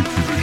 take you